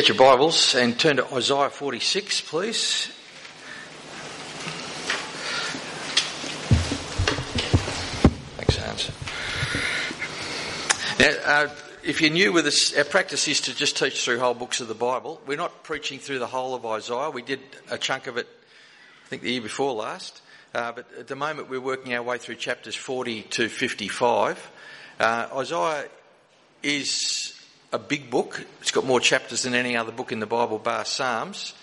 Get your Bibles and turn to Isaiah 46, please. Thanks, Hans. Now, uh, if you're new with us, our practice is to just teach through whole books of the Bible. We're not preaching through the whole of Isaiah. We did a chunk of it, I think, the year before last. Uh, but at the moment, we're working our way through chapters 40 to 55. Uh, Isaiah is a big book. It's got more chapters than any other book in the Bible, bar Psalms.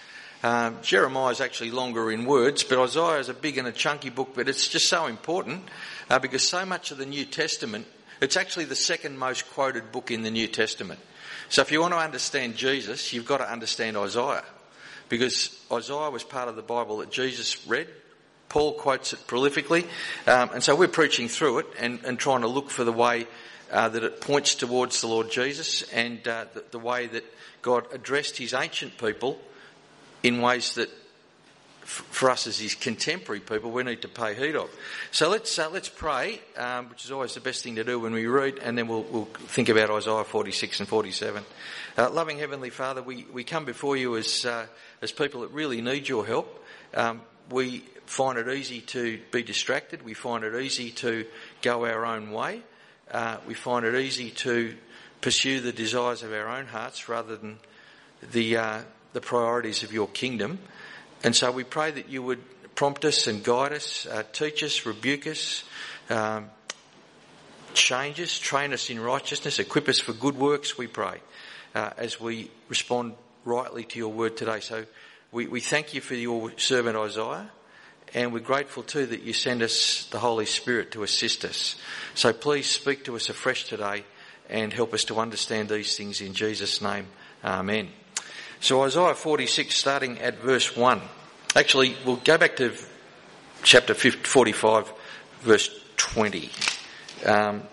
Um, Jeremiah is actually longer in words, but Isaiah is a big and a chunky book, but it's just so important uh, because so much of the New Testament, it's actually the second most quoted book in the New Testament. So if you want to understand Jesus, you've got to understand Isaiah because Isaiah was part of the Bible that Jesus read. Paul quotes it prolifically, um, and so we're preaching through it and, and trying to look for the way uh, that it points towards the Lord Jesus and uh, the, the, way that God addressed his ancient people in ways that f- for us as his contemporary people we need to pay heed of. So let's uh, let's pray, um, which is always the best thing to do when we read, and then we'll, we'll think about Isaiah 46 and 47. Uh, loving Heavenly Father, we, we come before you as uh, as people that really need your help. Um, we find it easy to be distracted. We find it easy to go our own way uh, we find it easy to pursue the desires of our own hearts rather than the uh, the priorities of your kingdom. And so we pray that you would prompt us and guide us, uh, teach us, rebuke us, um, change us, train us in righteousness, equip us for good works. We pray uh, as we respond rightly to your word today. So we, we thank you for your servant Isaiah. And we're grateful too that you send us the Holy Spirit to assist us. So please speak to us afresh today and help us to understand these things in Jesus' name. Amen. So Isaiah 46 starting at verse 1. Actually, we'll go back to chapter 45 verse 20. Um,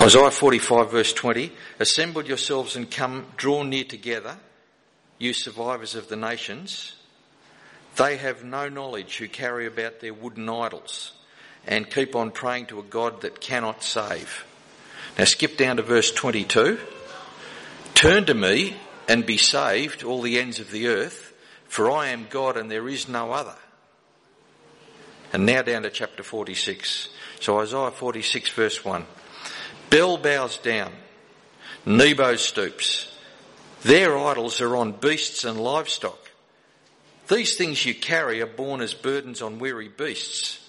Isaiah 45 verse 20. Assemble yourselves and come, draw near together, you survivors of the nations. They have no knowledge who carry about their wooden idols and keep on praying to a God that cannot save. Now skip down to verse 22. Turn to me and be saved, all the ends of the earth, for I am God and there is no other. And now down to chapter 46. So Isaiah 46 verse 1. Bel bows down, Nebo stoops. Their idols are on beasts and livestock. These things you carry are borne as burdens on weary beasts.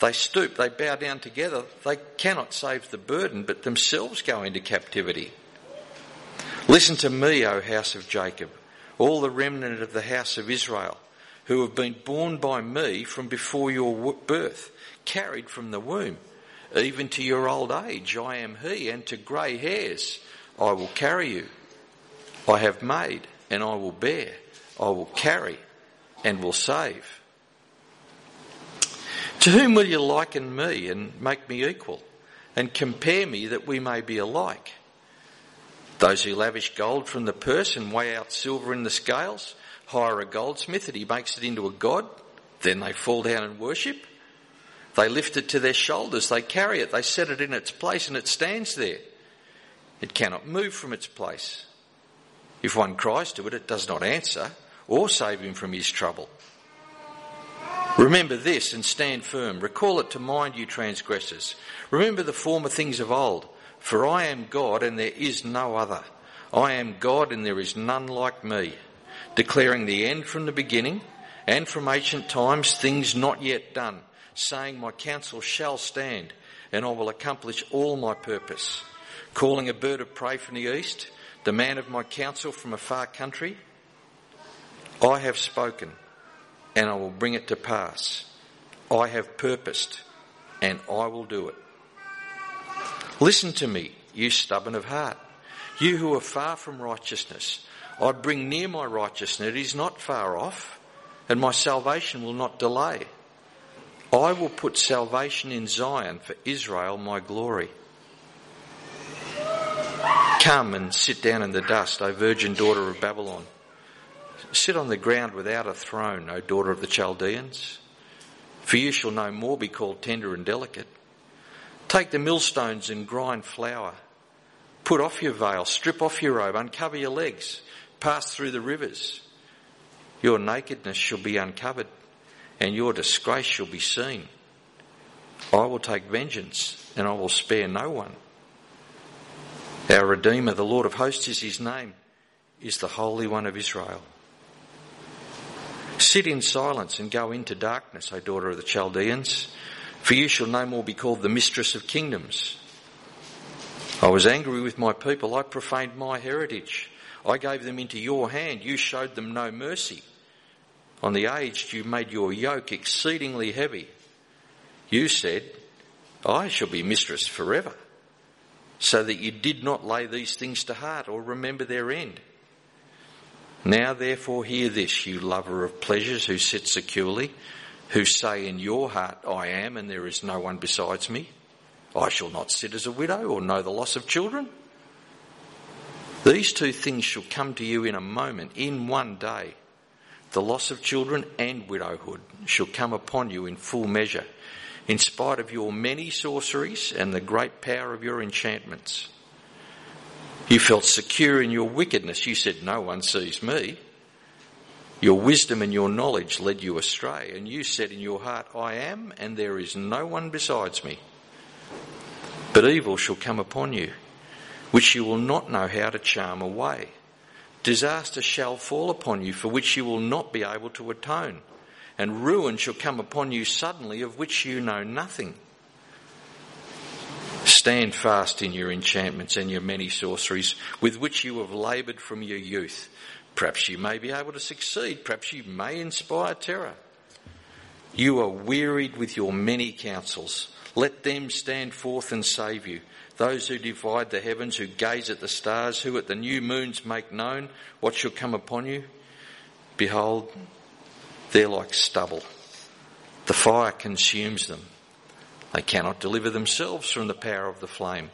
They stoop, they bow down together. They cannot save the burden, but themselves go into captivity. Listen to me, O house of Jacob, all the remnant of the house of Israel, who have been borne by me from before your birth, carried from the womb. Even to your old age, I am he, and to grey hairs, I will carry you. I have made, and I will bear. I will carry, and will save. To whom will you liken me and make me equal, and compare me that we may be alike? Those who lavish gold from the purse and weigh out silver in the scales, hire a goldsmith and he makes it into a god, then they fall down and worship. They lift it to their shoulders, they carry it, they set it in its place and it stands there. It cannot move from its place. If one cries to it, it does not answer or save him from his trouble. Remember this and stand firm. Recall it to mind, you transgressors. Remember the former things of old. For I am God and there is no other. I am God and there is none like me, declaring the end from the beginning and from ancient times things not yet done, saying my counsel shall stand and I will accomplish all my purpose, calling a bird of prey from the east, the man of my counsel from a far country, I have spoken and I will bring it to pass. I have purposed and I will do it. Listen to me, you stubborn of heart, you who are far from righteousness. I bring near my righteousness, it is not far off, and my salvation will not delay. I will put salvation in Zion for Israel, my glory. Come and sit down in the dust, O virgin daughter of Babylon. Sit on the ground without a throne, O daughter of the Chaldeans, for you shall no more be called tender and delicate. Take the millstones and grind flour. Put off your veil, strip off your robe, uncover your legs, pass through the rivers. Your nakedness shall be uncovered, and your disgrace shall be seen. I will take vengeance, and I will spare no one. Our Redeemer, the Lord of hosts, is his name, is the Holy One of Israel. Sit in silence and go into darkness, O daughter of the Chaldeans, for you shall no more be called the mistress of kingdoms. I was angry with my people. I profaned my heritage. I gave them into your hand. You showed them no mercy. On the aged, you made your yoke exceedingly heavy. You said, I shall be mistress forever, so that you did not lay these things to heart or remember their end. Now therefore hear this, you lover of pleasures who sit securely, who say in your heart, I am and there is no one besides me. I shall not sit as a widow or know the loss of children. These two things shall come to you in a moment, in one day. The loss of children and widowhood shall come upon you in full measure, in spite of your many sorceries and the great power of your enchantments. You felt secure in your wickedness. You said, No one sees me. Your wisdom and your knowledge led you astray, and you said in your heart, I am, and there is no one besides me. But evil shall come upon you, which you will not know how to charm away. Disaster shall fall upon you, for which you will not be able to atone. And ruin shall come upon you suddenly, of which you know nothing. Stand fast in your enchantments and your many sorceries, with which you have laboured from your youth. Perhaps you may be able to succeed. Perhaps you may inspire terror. You are wearied with your many counsels. Let them stand forth and save you. Those who divide the heavens, who gaze at the stars, who at the new moons make known what shall come upon you. Behold, they're like stubble. The fire consumes them. They cannot deliver themselves from the power of the flame.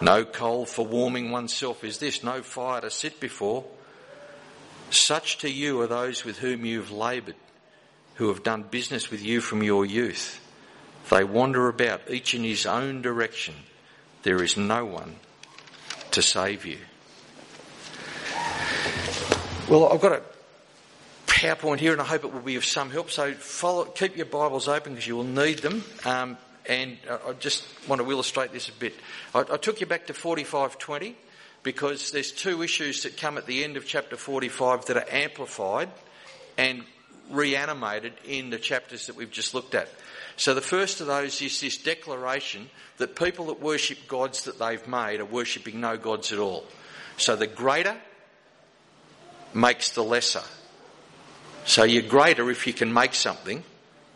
No coal for warming oneself is this, no fire to sit before. Such to you are those with whom you've laboured, who have done business with you from your youth. They wander about, each in his own direction. There is no one to save you. Well, I've got a PowerPoint here and I hope it will be of some help. So follow, keep your Bibles open because you will need them. Um, and I just want to illustrate this a bit. I, I took you back to 4520 because there's two issues that come at the end of chapter 45 that are amplified and reanimated in the chapters that we've just looked at. So the first of those is this declaration that people that worship gods that they've made are worshipping no gods at all. So the greater makes the lesser. So you're greater if you can make something.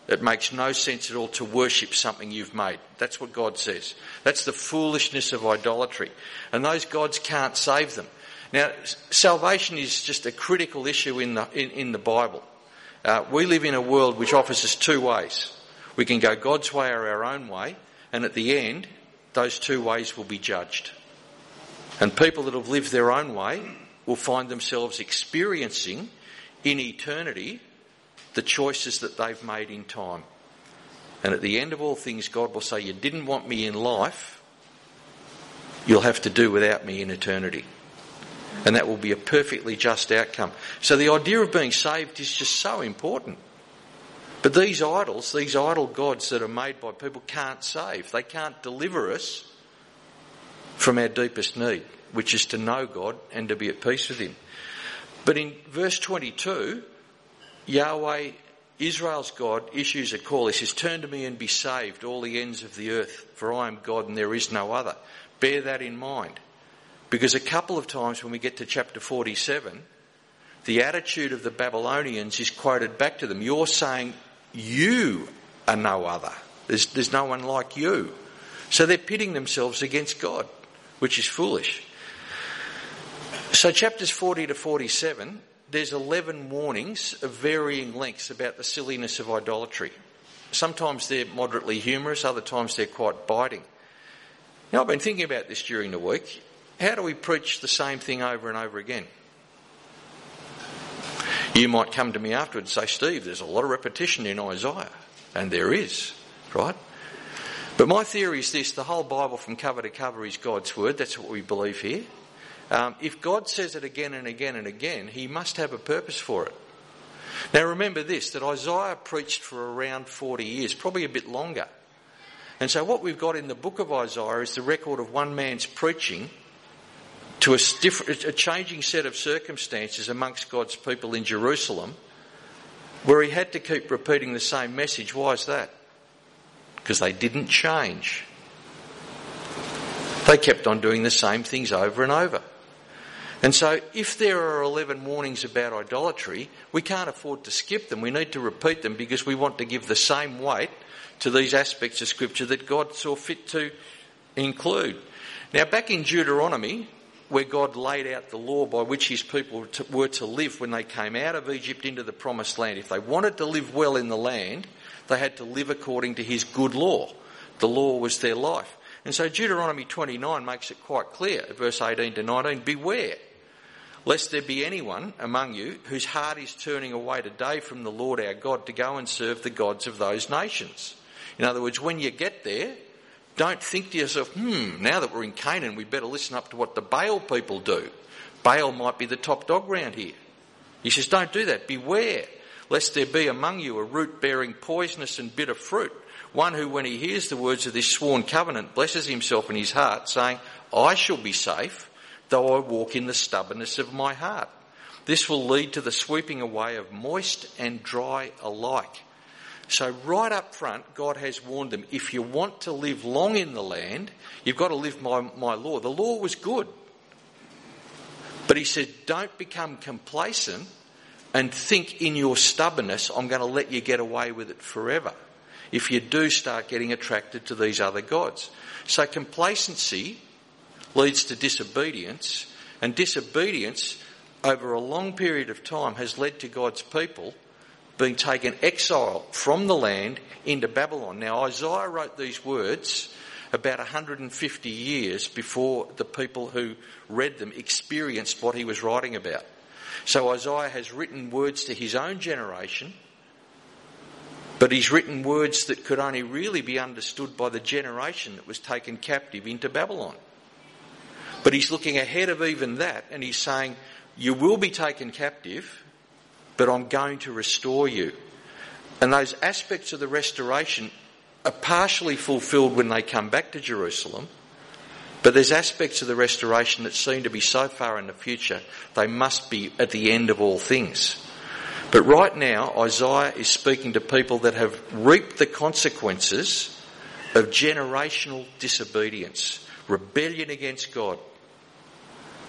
It makes no sense at all to worship something you've made. That's what God says. That's the foolishness of idolatry. And those gods can't save them. Now, salvation is just a critical issue in the, in, in the Bible. Uh, we live in a world which offers us two ways. We can go God's way or our own way, and at the end, those two ways will be judged. And people that have lived their own way will find themselves experiencing in eternity the choices that they've made in time. And at the end of all things, God will say, You didn't want me in life, you'll have to do without me in eternity. And that will be a perfectly just outcome. So the idea of being saved is just so important. But these idols, these idol gods that are made by people can't save. They can't deliver us from our deepest need, which is to know God and to be at peace with Him. But in verse 22, Yahweh, Israel's God, issues a call. He says, Turn to me and be saved, all the ends of the earth, for I am God and there is no other. Bear that in mind. Because a couple of times when we get to chapter 47, the attitude of the Babylonians is quoted back to them. You're saying you are no other. There's, there's no one like you. So they're pitting themselves against God, which is foolish. So chapters 40 to 47, there's 11 warnings of varying lengths about the silliness of idolatry. Sometimes they're moderately humorous, other times they're quite biting. Now, I've been thinking about this during the week. How do we preach the same thing over and over again? You might come to me afterwards and say, Steve, there's a lot of repetition in Isaiah. And there is, right? But my theory is this the whole Bible from cover to cover is God's Word. That's what we believe here. Um, if God says it again and again and again, He must have a purpose for it. Now remember this that Isaiah preached for around 40 years, probably a bit longer. And so what we've got in the book of Isaiah is the record of one man's preaching to a, different, a changing set of circumstances amongst God's people in Jerusalem where he had to keep repeating the same message. Why is that? Because they didn't change. They kept on doing the same things over and over. And so, if there are 11 warnings about idolatry, we can't afford to skip them. We need to repeat them because we want to give the same weight to these aspects of Scripture that God saw fit to include. Now, back in Deuteronomy, where God laid out the law by which his people were to live when they came out of Egypt into the promised land. If they wanted to live well in the land, they had to live according to his good law. The law was their life. And so Deuteronomy 29 makes it quite clear, verse 18 to 19, beware lest there be anyone among you whose heart is turning away today from the Lord our God to go and serve the gods of those nations. In other words, when you get there, don't think to yourself, hmm, now that we're in Canaan, we better listen up to what the Baal people do. Baal might be the top dog round here. He says, don't do that. Beware, lest there be among you a root bearing poisonous and bitter fruit. One who, when he hears the words of this sworn covenant, blesses himself in his heart, saying, I shall be safe, though I walk in the stubbornness of my heart. This will lead to the sweeping away of moist and dry alike. So, right up front, God has warned them if you want to live long in the land, you've got to live my, my law. The law was good. But He said, don't become complacent and think in your stubbornness, I'm going to let you get away with it forever. If you do start getting attracted to these other gods. So, complacency leads to disobedience, and disobedience over a long period of time has led to God's people being taken exile from the land into Babylon. Now, Isaiah wrote these words about 150 years before the people who read them experienced what he was writing about. So Isaiah has written words to his own generation, but he's written words that could only really be understood by the generation that was taken captive into Babylon. But he's looking ahead of even that and he's saying, You will be taken captive, but I'm going to restore you. And those aspects of the restoration are partially fulfilled when they come back to Jerusalem, but there's aspects of the restoration that seem to be so far in the future, they must be at the end of all things. But right now, Isaiah is speaking to people that have reaped the consequences of generational disobedience, rebellion against God.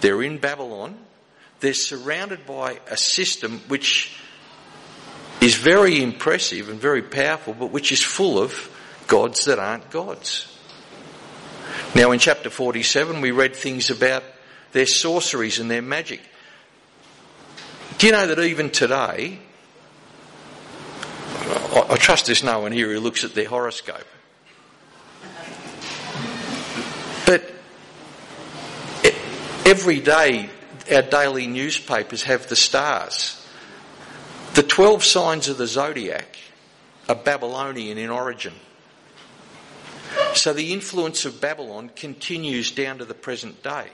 They're in Babylon, they're surrounded by a system which is very impressive and very powerful, but which is full of gods that aren't gods. Now, in chapter 47, we read things about their sorceries and their magic. Do you know that even today, I, trust there's no one here who looks at their horoscope. But every day our daily newspapers have the stars. The 12 signs of the zodiac are Babylonian in origin. So the influence of Babylon continues down to the present day.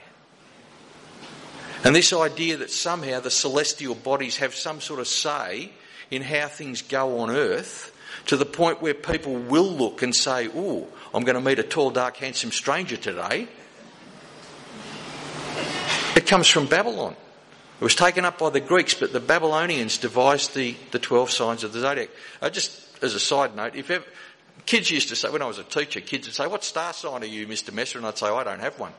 And this idea that somehow the celestial bodies have some sort of say in how things go on earth to the point where people will look and say, Oh, I'm going to meet a tall, dark, handsome stranger today. It comes from Babylon. It was taken up by the Greeks, but the Babylonians devised the, the 12 signs of the zodiac. Uh, just as a side note, if ever, kids used to say, when I was a teacher, kids would say, What star sign are you, Mr. Messer? And I'd say, I don't have one.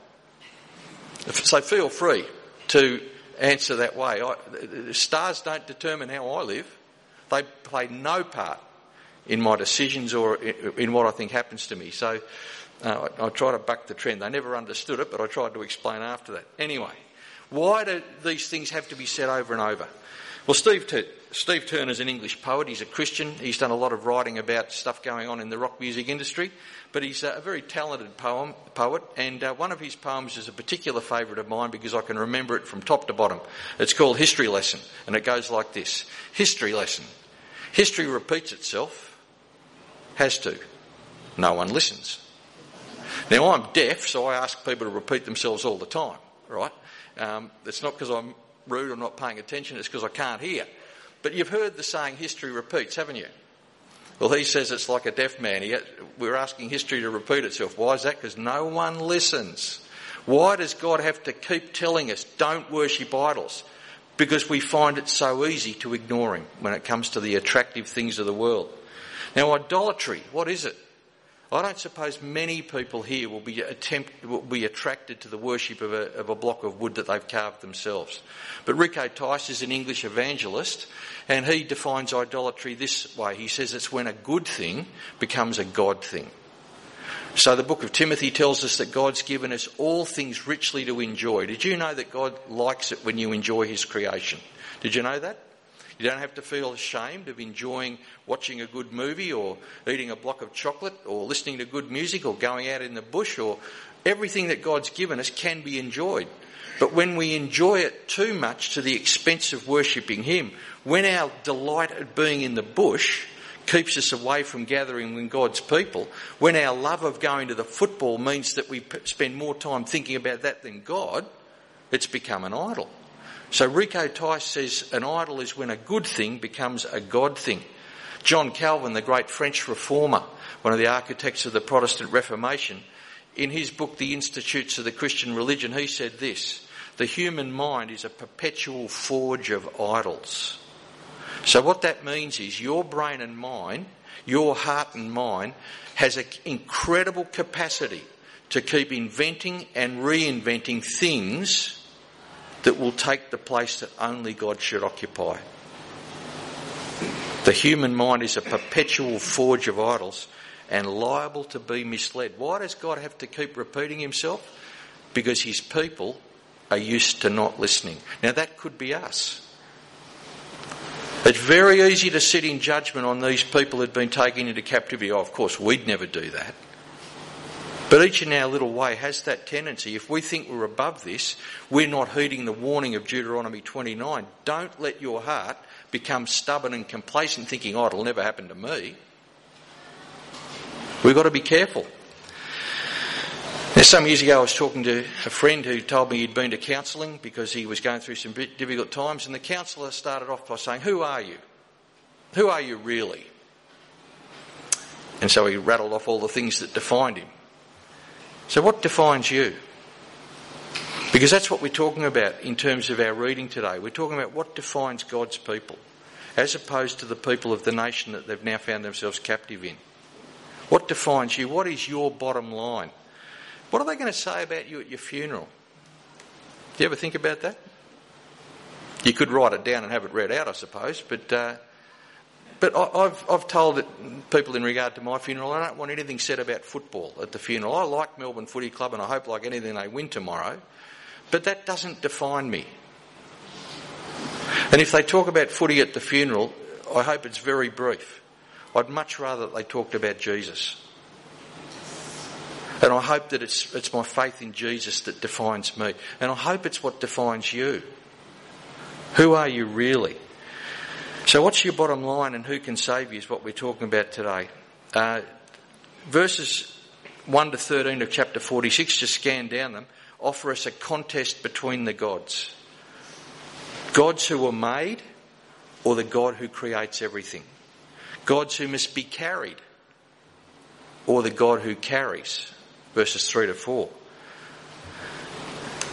So feel free to answer that way. I, stars don't determine how I live, they play no part in my decisions or in what I think happens to me. So uh, I, I try to buck the trend. They never understood it, but I tried to explain after that. Anyway. Why do these things have to be said over and over? Well, Steve, T- Steve Turner's an English poet. He's a Christian. He's done a lot of writing about stuff going on in the rock music industry. But he's a very talented poem, poet, and uh, one of his poems is a particular favourite of mine because I can remember it from top to bottom. It's called History Lesson, and it goes like this History Lesson. History repeats itself, has to. No one listens. Now, I'm deaf, so I ask people to repeat themselves all the time, right? Um, it's not because I'm rude or not paying attention, it's because I can't hear. But you've heard the saying, history repeats, haven't you? Well, he says it's like a deaf man. He, we're asking history to repeat itself. Why is that? Because no one listens. Why does God have to keep telling us, don't worship idols? Because we find it so easy to ignore Him when it comes to the attractive things of the world. Now, idolatry, what is it? I don't suppose many people here will be attempt will be attracted to the worship of a, of a block of wood that they've carved themselves. But Rico Tice is an English evangelist, and he defines idolatry this way. He says it's when a good thing becomes a God thing. So the book of Timothy tells us that God's given us all things richly to enjoy. Did you know that God likes it when you enjoy His creation? Did you know that? You don't have to feel ashamed of enjoying watching a good movie or eating a block of chocolate or listening to good music or going out in the bush or everything that God's given us can be enjoyed. But when we enjoy it too much to the expense of worshipping Him, when our delight at being in the bush keeps us away from gathering with God's people, when our love of going to the football means that we spend more time thinking about that than God, it's become an idol. So Rico Tice says an idol is when a good thing becomes a God thing. John Calvin, the great French reformer, one of the architects of the Protestant Reformation, in his book, The Institutes of the Christian Religion, he said this The human mind is a perpetual forge of idols. So, what that means is your brain and mind, your heart and mind, has an incredible capacity to keep inventing and reinventing things that will take the place that only God should occupy. The human mind is a perpetual forge of idols and liable to be misled. Why does God have to keep repeating himself? Because his people are used to not listening. Now that could be us. It's very easy to sit in judgment on these people who've been taken into captivity. Oh, of course, we'd never do that. But each in our little way has that tendency. If we think we're above this, we're not heeding the warning of Deuteronomy 29. Don't let your heart become stubborn and complacent, thinking, oh, it'll never happen to me. We've got to be careful. Now, some years ago, I was talking to a friend who told me he'd been to counselling because he was going through some difficult times, and the counsellor started off by saying, Who are you? Who are you really? And so he rattled off all the things that defined him. So, what defines you? Because that's what we're talking about in terms of our reading today. We're talking about what defines God's people, as opposed to the people of the nation that they've now found themselves captive in. What defines you? What is your bottom line? What are they going to say about you at your funeral? Do you ever think about that? You could write it down and have it read out, I suppose, but uh, but I, have I've told people in regard to my funeral, I don't want anything said about football at the funeral. I like Melbourne Footy Club and I hope, like anything, they win tomorrow. But that doesn't define me. And if they talk about footy at the funeral, I hope it's very brief. I'd much rather that they talked about Jesus. And I hope that it's, it's my faith in Jesus that defines me. And I hope it's what defines you. Who are you really? So, what's your bottom line and who can save you is what we're talking about today. Uh, verses 1 to 13 of chapter 46, just scan down them, offer us a contest between the gods. Gods who were made or the God who creates everything. Gods who must be carried or the God who carries. Verses 3 to 4.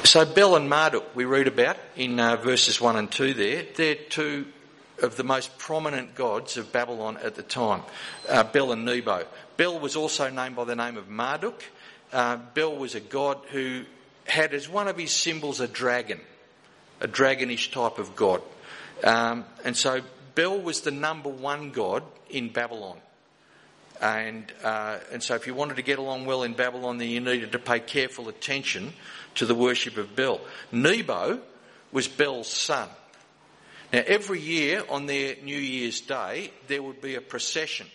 So Bel and Marduk we read about in uh, verses 1 and 2 there. They're two of the most prominent gods of Babylon at the time, uh, Bel and Nebo. Bel was also named by the name of Marduk. Uh, Bel was a god who had as one of his symbols a dragon, a dragonish type of god. Um, and so Bel was the number one god in Babylon. And, uh, and so if you wanted to get along well in Babylon, then you needed to pay careful attention to the worship of Bel. Nebo was Bel's son. Now, every year on their New Year's Day, there would be a procession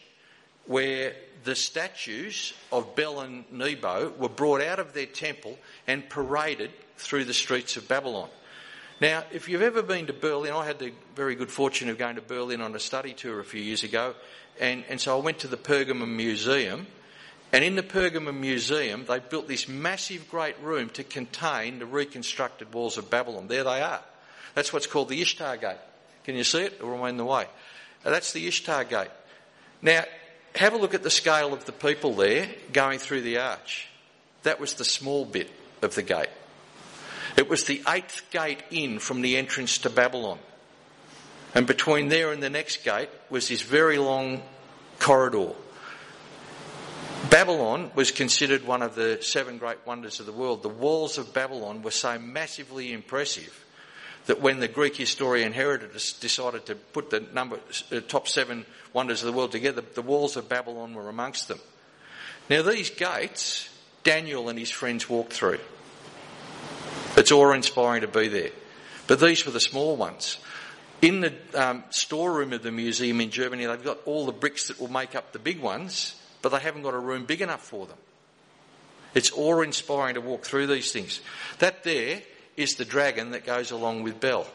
where the statues of Bel and Nebo were brought out of their temple and paraded through the streets of Babylon. Now, if you've ever been to Berlin, I had the very good fortune of going to Berlin on a study tour a few years ago, and, and so I went to the Pergamon Museum, And in the Pergamon Museum, they built this massive great room to contain the reconstructed walls of Babylon. There they are. That's what's called the Ishtar Gate. Can you see it? Or am I in the way? That's the Ishtar Gate. Now, have a look at the scale of the people there going through the arch. That was the small bit of the gate. It was the eighth gate in from the entrance to Babylon. And between there and the next gate was this very long corridor. Babylon was considered one of the seven great wonders of the world. The walls of Babylon were so massively impressive that when the Greek historian Herodotus decided to put the number, uh, top seven wonders of the world together, the walls of Babylon were amongst them. Now these gates, Daniel and his friends walked through. It's awe inspiring to be there. But these were the small ones. In the um, storeroom of the museum in Germany, they've got all the bricks that will make up the big ones, but they haven't got a room big enough for them. It's awe inspiring to walk through these things. That there is the dragon that goes along with Bel.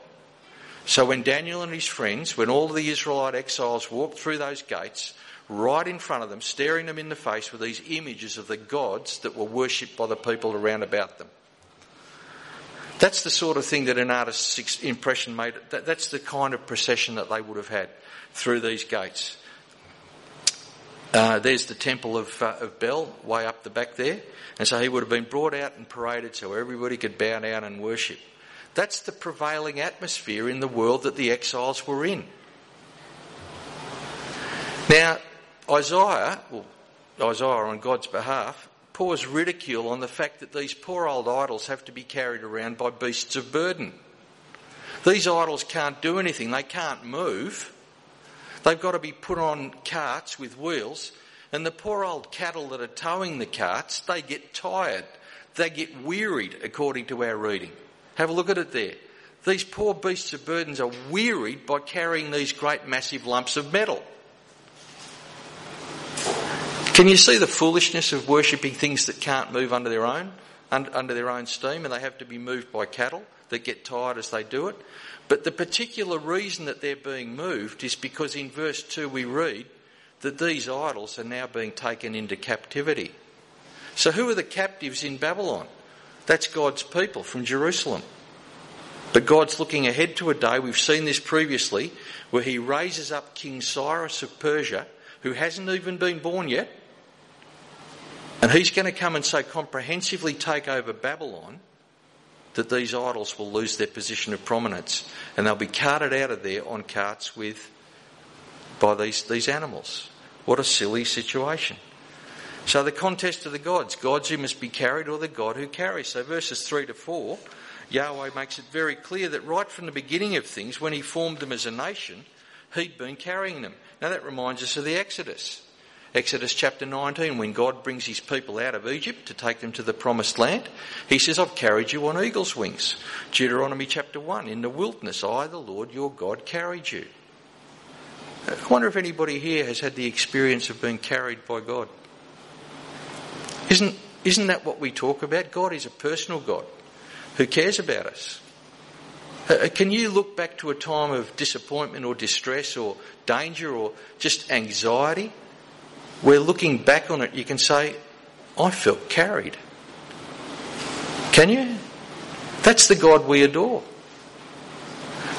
So when Daniel and his friends, when all the Israelite exiles walked through those gates, right in front of them, staring them in the face with these images of the gods that were worshipped by the people around about them. That's the sort of thing that an artist's impression made. That's the kind of procession that they would have had through these gates. Uh, there's the temple of, uh, of Bel way up the back there. And so he would have been brought out and paraded so everybody could bow down and worship. That's the prevailing atmosphere in the world that the exiles were in. Now, Isaiah, well, Isaiah on God's behalf, pours ridicule on the fact that these poor old idols have to be carried around by beasts of burden. These idols can't do anything, they can't move. They've got to be put on carts with wheels, and the poor old cattle that are towing the carts, they get tired. They get wearied, according to our reading. Have a look at it there. These poor beasts of burdens are wearied by carrying these great massive lumps of metal. Can you see the foolishness of worshipping things that can't move under their own, under their own steam, and they have to be moved by cattle that get tired as they do it? But the particular reason that they're being moved is because in verse 2 we read that these idols are now being taken into captivity. So who are the captives in Babylon? That's God's people from Jerusalem. But God's looking ahead to a day, we've seen this previously, where he raises up King Cyrus of Persia, who hasn't even been born yet, and he's going to come and so comprehensively take over Babylon that these idols will lose their position of prominence and they'll be carted out of there on carts with by these, these animals. What a silly situation. So the contest of the gods, gods who must be carried or the God who carries. So verses 3 to 4, Yahweh makes it very clear that right from the beginning of things, when he formed them as a nation, he'd been carrying them. Now that reminds us of the Exodus. Exodus chapter 19, when God brings his people out of Egypt to take them to the promised land, he says, I've carried you on eagle's wings. Deuteronomy chapter 1, in the wilderness, I, the Lord your God, carried you. I wonder if anybody here has had the experience of being carried by God. Isn't, isn't that what we talk about? God is a personal God who cares about us. Uh, can you look back to a time of disappointment or distress or danger or just anxiety where looking back on it, you can say, I felt carried. Can you? That's the God we adore.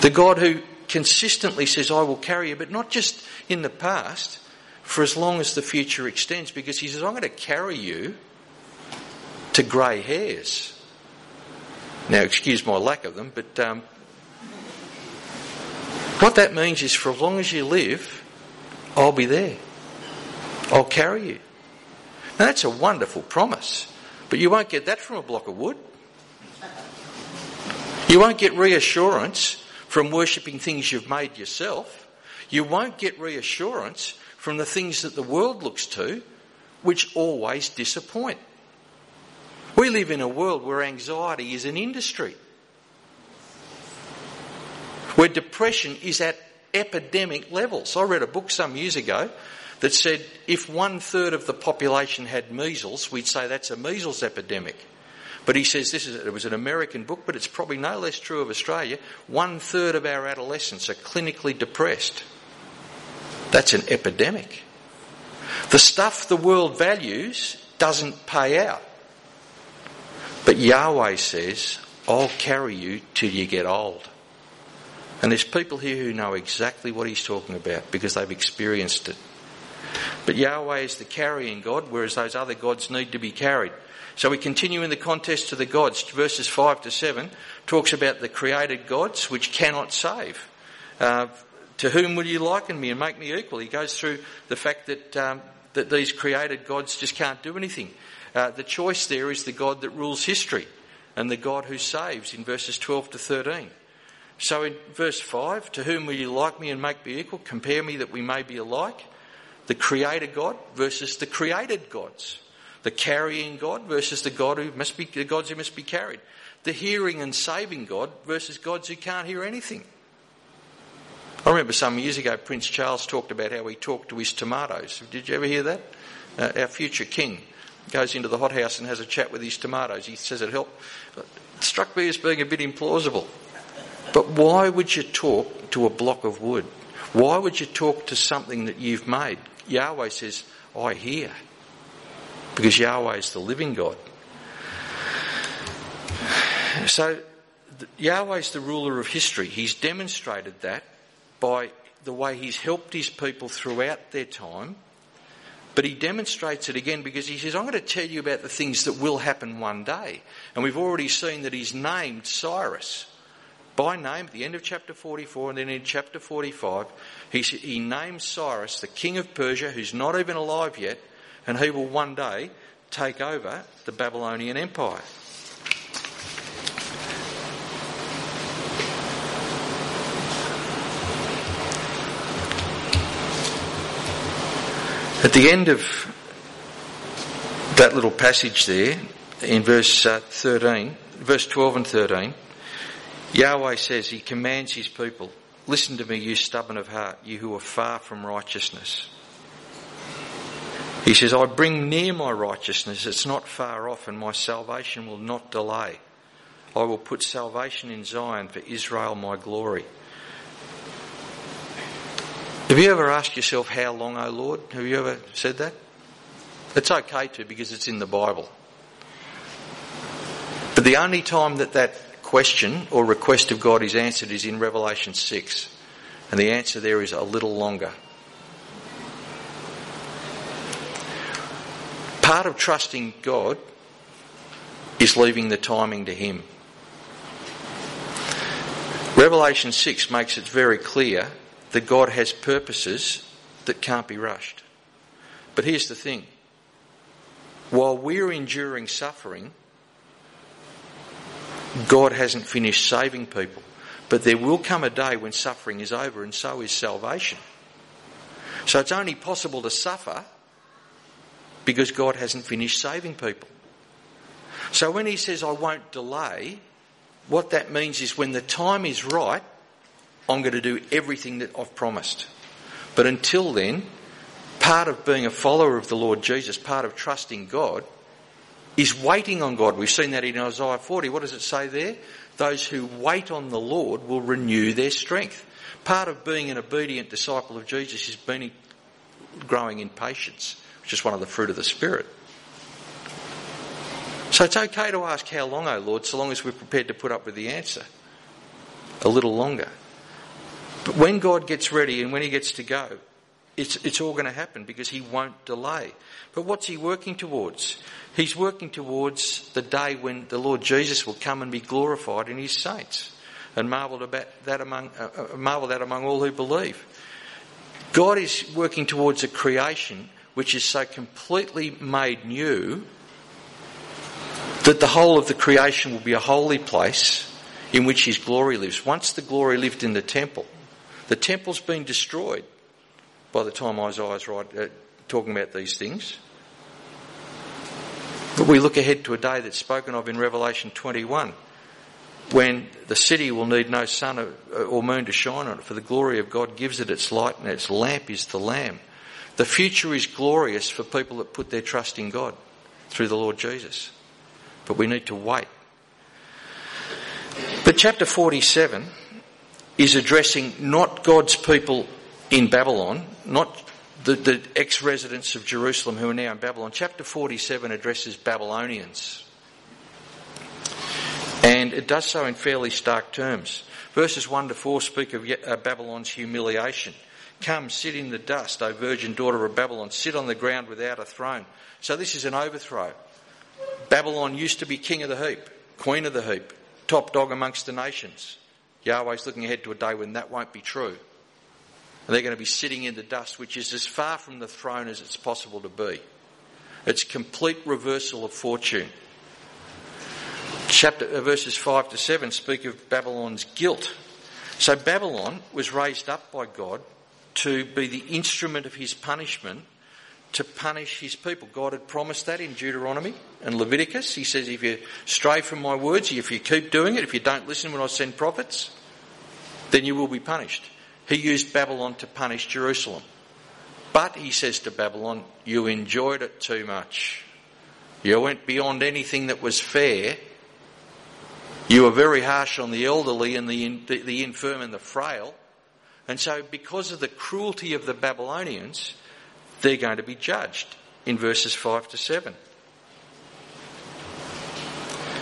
The God who consistently says, I will carry you, but not just in the past, for as long as the future extends, because He says, I'm going to carry you to grey hairs. Now, excuse my lack of them, but um, what that means is for as long as you live, I'll be there. I'll carry you. Now that's a wonderful promise, but you won't get that from a block of wood. You won't get reassurance from worshipping things you've made yourself. You won't get reassurance from the things that the world looks to, which always disappoint. We live in a world where anxiety is an industry, where depression is at epidemic levels. I read a book some years ago that said if one third of the population had measles, we'd say that's a measles epidemic. But he says this is, it was an American book, but it's probably no less true of Australia. One third of our adolescents are clinically depressed. That's an epidemic. The stuff the world values doesn't pay out. But Yahweh says, I'll carry you till you get old. And there's people here who know exactly what he's talking about because they've experienced it. But Yahweh is the carrying God, whereas those other gods need to be carried. So we continue in the contest to the gods. Verses 5 to 7 talks about the created gods which cannot save. Uh, to whom will you liken me and make me equal? He goes through the fact that, um, that these created gods just can't do anything. Uh, the choice there is the God that rules history and the God who saves in verses 12 to 13. So in verse 5, to whom will you like me and make me equal? Compare me that we may be alike. The creator God versus the created gods. The carrying God versus the God who must be, the gods who must be carried. The hearing and saving God versus gods who can't hear anything. I remember some years ago Prince Charles talked about how he talked to his tomatoes. Did you ever hear that? Uh, our future king goes into the hothouse and has a chat with his tomatoes. He says it helped. It struck me as being a bit implausible. But why would you talk to a block of wood? Why would you talk to something that you've made? Yahweh says, I hear. Because Yahweh is the living God. So, Yahweh is the ruler of history. He's demonstrated that by the way he's helped his people throughout their time. But he demonstrates it again because he says, I'm going to tell you about the things that will happen one day. And we've already seen that he's named Cyrus by name at the end of chapter 44 and then in chapter 45. He, he names Cyrus, the king of Persia, who's not even alive yet, and he will one day take over the Babylonian Empire. At the end of that little passage there, in verse uh, 13, verse 12 and 13, Yahweh says, He commands His people, Listen to me, you stubborn of heart, you who are far from righteousness. He says, I bring near my righteousness, it's not far off, and my salvation will not delay. I will put salvation in Zion for Israel, my glory. Have you ever asked yourself, How long, O Lord? Have you ever said that? It's okay to because it's in the Bible. But the only time that that question or request of God is answered is in Revelation 6. And the answer there is a little longer. Part of trusting God is leaving the timing to Him. Revelation 6 makes it very clear that God has purposes that can't be rushed. But here's the thing while we're enduring suffering, God hasn't finished saving people. But there will come a day when suffering is over, and so is salvation. So it's only possible to suffer because God hasn't finished saving people. So when He says, I won't delay, what that means is when the time is right, I'm going to do everything that I've promised. But until then, part of being a follower of the Lord Jesus, part of trusting God, is waiting on God. We've seen that in Isaiah 40. What does it say there? Those who wait on the Lord will renew their strength. Part of being an obedient disciple of Jesus is being growing in patience, which is one of the fruit of the Spirit. So it's okay to ask how long, O oh Lord, so long as we're prepared to put up with the answer. A little longer. But when God gets ready and when He gets to go, it's, it's all going to happen because He won't delay. But what's He working towards? He's working towards the day when the Lord Jesus will come and be glorified in His saints and marvel about that among, uh, uh marvel that among all who believe. God is working towards a creation which is so completely made new that the whole of the creation will be a holy place in which His glory lives. Once the glory lived in the temple, the temple's been destroyed by the time Isaiah's right, uh, talking about these things. But we look ahead to a day that's spoken of in Revelation 21 when the city will need no sun or moon to shine on it, for the glory of God gives it its light and its lamp is the Lamb. The future is glorious for people that put their trust in God through the Lord Jesus. But we need to wait. But chapter 47 is addressing not God's people in Babylon, not the, the ex residents of Jerusalem who are now in Babylon. Chapter 47 addresses Babylonians. And it does so in fairly stark terms. Verses 1 to 4 speak of uh, Babylon's humiliation. Come, sit in the dust, O virgin daughter of Babylon, sit on the ground without a throne. So this is an overthrow. Babylon used to be king of the heap, queen of the heap, top dog amongst the nations. Yahweh's looking ahead to a day when that won't be true. And they're going to be sitting in the dust, which is as far from the throne as it's possible to be. It's complete reversal of fortune. Chapter uh, verses five to seven speak of Babylon's guilt. So Babylon was raised up by God to be the instrument of his punishment to punish his people. God had promised that in Deuteronomy and Leviticus. He says, if you stray from my words, if you keep doing it, if you don't listen when I send prophets, then you will be punished. He used Babylon to punish Jerusalem. But he says to Babylon, you enjoyed it too much. You went beyond anything that was fair. You were very harsh on the elderly and the, the, infirm and the frail. And so, because of the cruelty of the Babylonians, they're going to be judged in verses 5 to 7.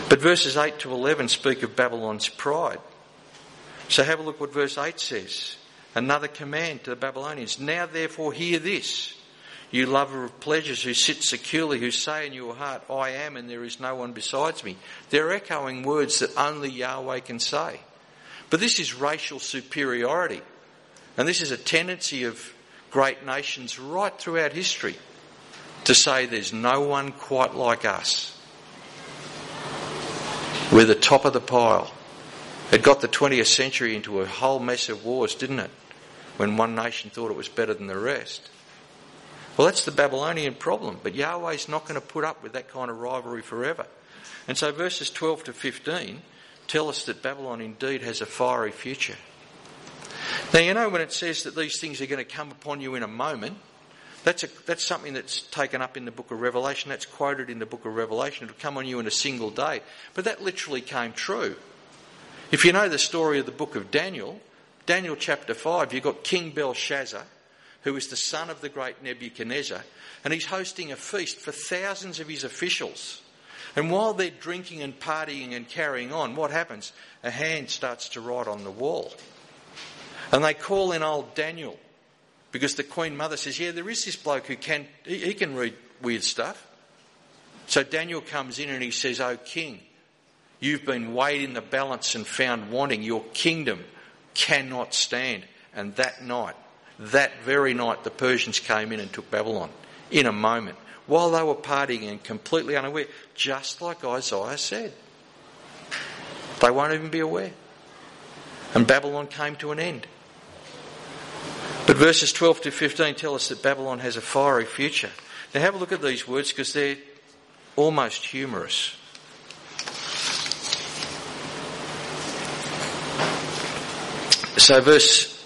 But verses 8 to 11 speak of Babylon's pride. So have a look what verse 8 says. Another command to the Babylonians. Now therefore hear this. You lover of pleasures who sit securely, who say in your heart, I am and there is no one besides me. They're echoing words that only Yahweh can say. But this is racial superiority. And this is a tendency of great nations right throughout history to say there's no one quite like us. We're the top of the pile. It got the 20th century into a whole mess of wars, didn't it? When one nation thought it was better than the rest. Well, that's the Babylonian problem, but Yahweh's not going to put up with that kind of rivalry forever. And so verses 12 to 15 tell us that Babylon indeed has a fiery future. Now, you know, when it says that these things are going to come upon you in a moment, that's, a, that's something that's taken up in the book of Revelation. That's quoted in the book of Revelation. It'll come on you in a single day. But that literally came true. If you know the story of the book of Daniel, Daniel chapter 5, you've got King Belshazzar, who is the son of the great Nebuchadnezzar, and he's hosting a feast for thousands of his officials. And while they're drinking and partying and carrying on, what happens? A hand starts to write on the wall. And they call in old Daniel because the Queen Mother says, Yeah, there is this bloke who can, he, he can read weird stuff. So Daniel comes in and he says, Oh, King, you've been weighed in the balance and found wanting. Your kingdom cannot stand. And that night, that very night, the Persians came in and took Babylon in a moment while they were partying and completely unaware, just like Isaiah said. They won't even be aware. And Babylon came to an end. But verses 12 to 15 tell us that Babylon has a fiery future. Now have a look at these words because they're almost humorous. So verse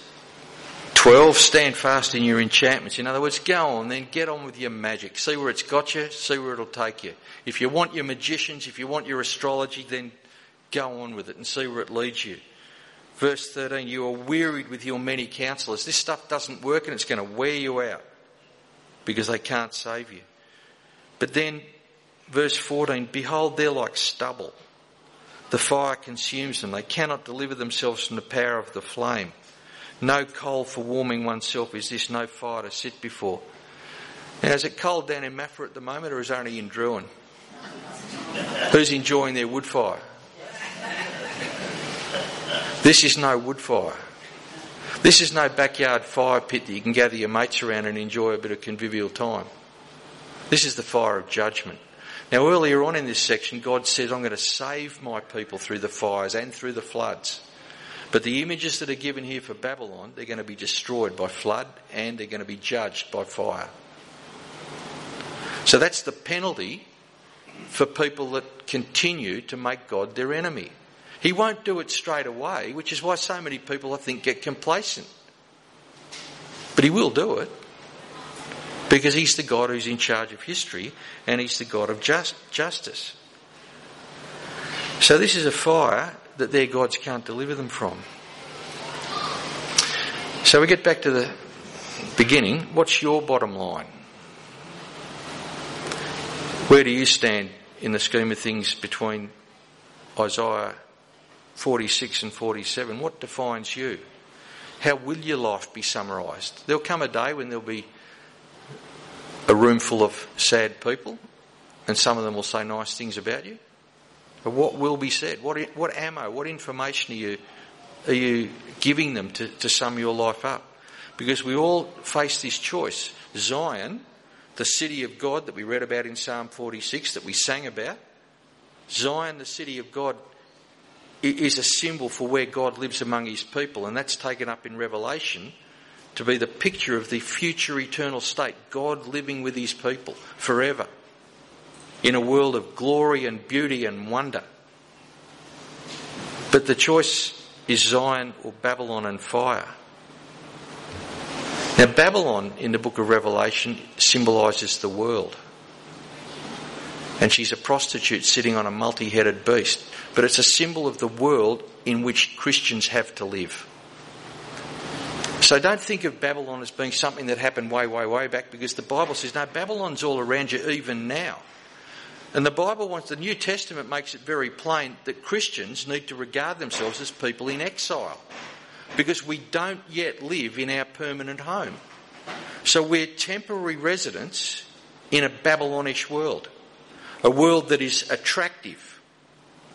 12, stand fast in your enchantments. In other words, go on, then get on with your magic. See where it's got you, see where it'll take you. If you want your magicians, if you want your astrology, then go on with it and see where it leads you. Verse 13, you are wearied with your many counselors. This stuff doesn't work and it's going to wear you out because they can't save you. But then, verse 14, behold, they're like stubble. The fire consumes them. They cannot deliver themselves from the power of the flame. No coal for warming oneself is this, no fire to sit before. Now, is it cold down in Maffra at the moment or is it only in Drouin? Who's enjoying their wood fire? This is no wood fire. This is no backyard fire pit that you can gather your mates around and enjoy a bit of convivial time. This is the fire of judgment. Now, earlier on in this section, God says, I'm going to save my people through the fires and through the floods. But the images that are given here for Babylon, they're going to be destroyed by flood and they're going to be judged by fire. So that's the penalty for people that continue to make God their enemy. He won't do it straight away, which is why so many people, I think, get complacent. But He will do it because He's the God who's in charge of history and He's the God of just, justice. So this is a fire that their gods can't deliver them from. So we get back to the beginning, what's your bottom line? Where do you stand in the scheme of things between Isaiah 46 and 47? What defines you? How will your life be summarised? There'll come a day when there'll be a room full of sad people, and some of them will say nice things about you. But what will be said? What, what ammo, what information are you, are you giving them to, to sum your life up? Because we all face this choice. Zion the city of God that we read about in Psalm 46 that we sang about. Zion, the city of God, is a symbol for where God lives among his people, and that's taken up in Revelation to be the picture of the future eternal state God living with his people forever in a world of glory and beauty and wonder. But the choice is Zion or Babylon and fire. Now, Babylon in the book of Revelation symbolises the world. And she's a prostitute sitting on a multi headed beast. But it's a symbol of the world in which Christians have to live. So don't think of Babylon as being something that happened way, way, way back because the Bible says, no, Babylon's all around you even now. And the Bible wants, the New Testament makes it very plain that Christians need to regard themselves as people in exile because we don't yet live in our permanent home. So we're temporary residents in a Babylonish world, a world that is attractive,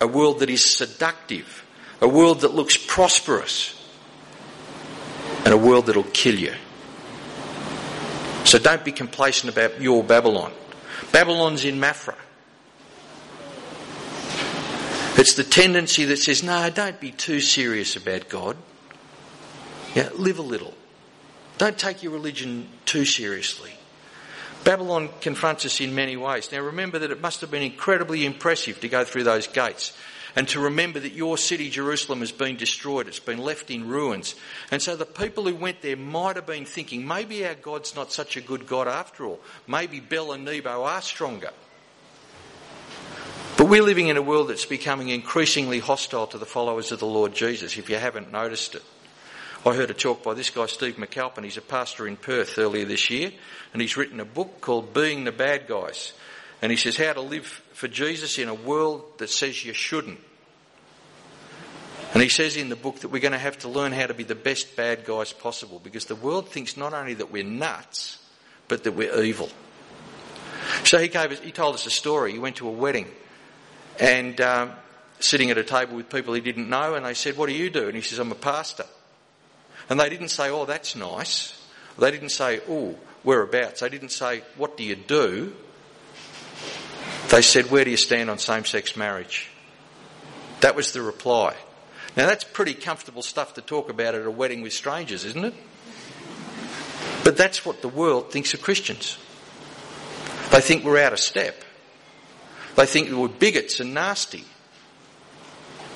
a world that is seductive, a world that looks prosperous, and a world that'll kill you. So don't be complacent about your Babylon. Babylon's in Maffra. It's the tendency that says, no, don't be too serious about God. Yeah, live a little. Don't take your religion too seriously. Babylon confronts us in many ways. Now remember that it must have been incredibly impressive to go through those gates and to remember that your city, Jerusalem, has been destroyed. It's been left in ruins. And so the people who went there might have been thinking, maybe our God's not such a good God after all. Maybe Bel and Nebo are stronger. But we're living in a world that's becoming increasingly hostile to the followers of the Lord Jesus, if you haven't noticed it. I heard a talk by this guy, Steve McAlpine. He's a pastor in Perth earlier this year, and he's written a book called Being the Bad Guys. And he says how to live for Jesus in a world that says you shouldn't. And he says in the book that we're going to have to learn how to be the best bad guys possible because the world thinks not only that we're nuts, but that we're evil. So he gave us, he told us a story. He went to a wedding and um, sitting at a table with people he didn't know, and they said, "What do you do?" And he says, "I'm a pastor." And they didn't say, oh, that's nice. They didn't say, oh, whereabouts. They didn't say, what do you do? They said, where do you stand on same sex marriage? That was the reply. Now that's pretty comfortable stuff to talk about at a wedding with strangers, isn't it? But that's what the world thinks of Christians. They think we're out of step. They think we're bigots and nasty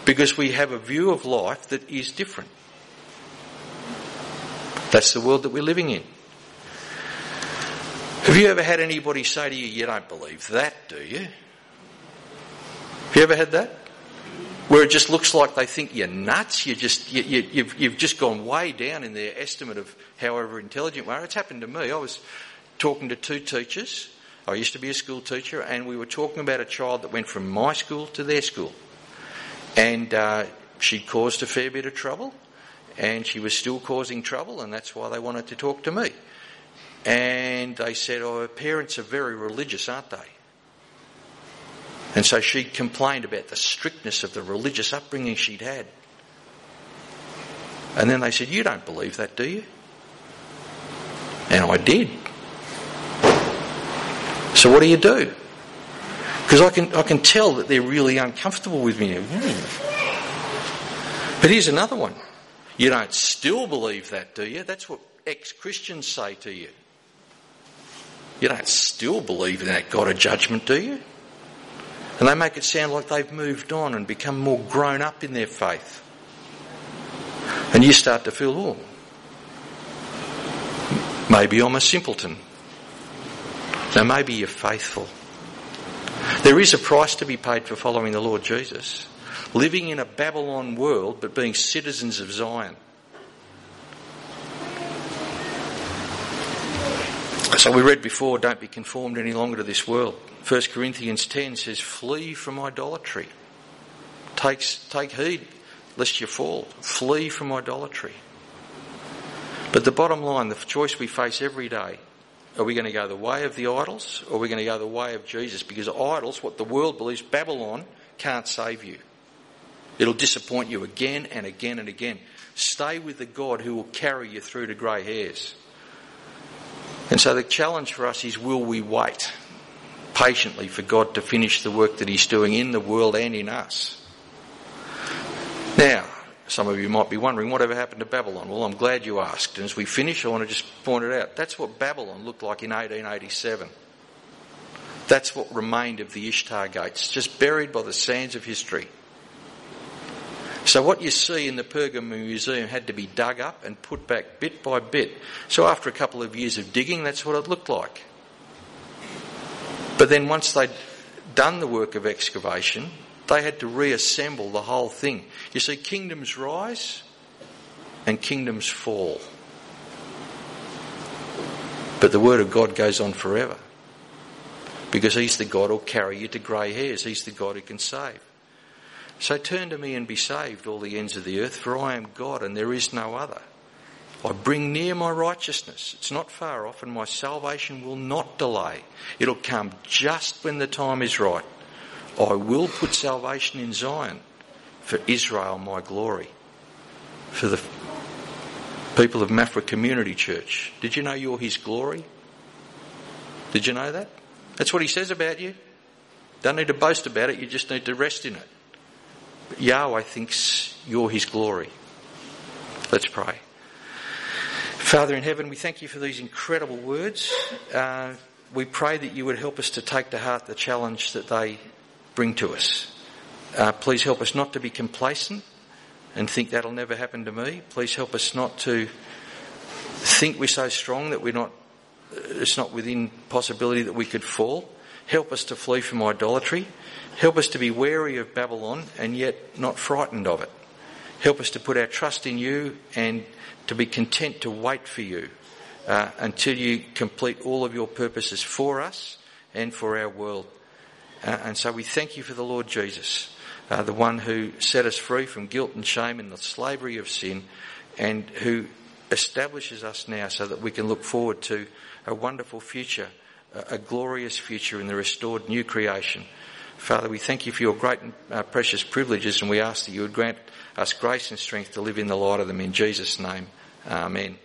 because we have a view of life that is different. That's the world that we're living in. Have you ever had anybody say to you, you don't believe that, do you? Have you ever had that? Where it just looks like they think you're nuts, you just, you, you, you've, you've just gone way down in their estimate of however intelligent we are. It's happened to me. I was talking to two teachers. I used to be a school teacher, and we were talking about a child that went from my school to their school. And uh, she caused a fair bit of trouble and she was still causing trouble, and that's why they wanted to talk to me. And they said, Oh, her parents are very religious, aren't they? And so she complained about the strictness of the religious upbringing she'd had. And then they said, You don't believe that, do you? And I did. So what do you do? Because I can, I can tell that they're really uncomfortable with me. Hmm. But here's another one. You don't still believe that, do you? That's what ex Christians say to you. You don't still believe in that God of judgment, do you? And they make it sound like they've moved on and become more grown up in their faith. And you start to feel, oh, maybe I'm a simpleton. Now, maybe you're faithful. There is a price to be paid for following the Lord Jesus living in a Babylon world but being citizens of Zion. So we read before, don't be conformed any longer to this world. 1 Corinthians 10 says, flee from idolatry. Take, take heed lest you fall. Flee from idolatry. But the bottom line, the choice we face every day, are we going to go the way of the idols or are we going to go the way of Jesus? Because idols, what the world believes, Babylon can't save you. It'll disappoint you again and again and again. Stay with the God who will carry you through to grey hairs. And so the challenge for us is will we wait patiently for God to finish the work that He's doing in the world and in us? Now, some of you might be wondering, whatever happened to Babylon? Well, I'm glad you asked. And as we finish, I want to just point it out. That's what Babylon looked like in 1887. That's what remained of the Ishtar gates, just buried by the sands of history. So what you see in the Pergamon Museum had to be dug up and put back bit by bit. So after a couple of years of digging, that's what it looked like. But then once they'd done the work of excavation, they had to reassemble the whole thing. You see, kingdoms rise and kingdoms fall. But the word of God goes on forever. Because he's the God who'll carry you to grey hairs. He's the God who can save. So turn to me and be saved, all the ends of the earth, for I am God and there is no other. I bring near my righteousness. It's not far off and my salvation will not delay. It'll come just when the time is right. I will put salvation in Zion for Israel, my glory. For the people of Maffra Community Church. Did you know you're His glory? Did you know that? That's what He says about you. Don't need to boast about it, you just need to rest in it. Yahweh thinks you're His glory. Let's pray. Father in heaven, we thank you for these incredible words. Uh, we pray that you would help us to take to heart the challenge that they bring to us. Uh, please help us not to be complacent and think that'll never happen to me. Please help us not to think we're so strong that we're not, it's not within possibility that we could fall. Help us to flee from idolatry. Help us to be wary of Babylon and yet not frightened of it. Help us to put our trust in you and to be content to wait for you uh, until you complete all of your purposes for us and for our world. Uh, and so we thank you for the Lord Jesus, uh, the one who set us free from guilt and shame and the slavery of sin, and who establishes us now so that we can look forward to a wonderful future, a, a glorious future in the restored new creation. Father, we thank you for your great and uh, precious privileges, and we ask that you would grant us grace and strength to live in the light of them in Jesus' name. Amen.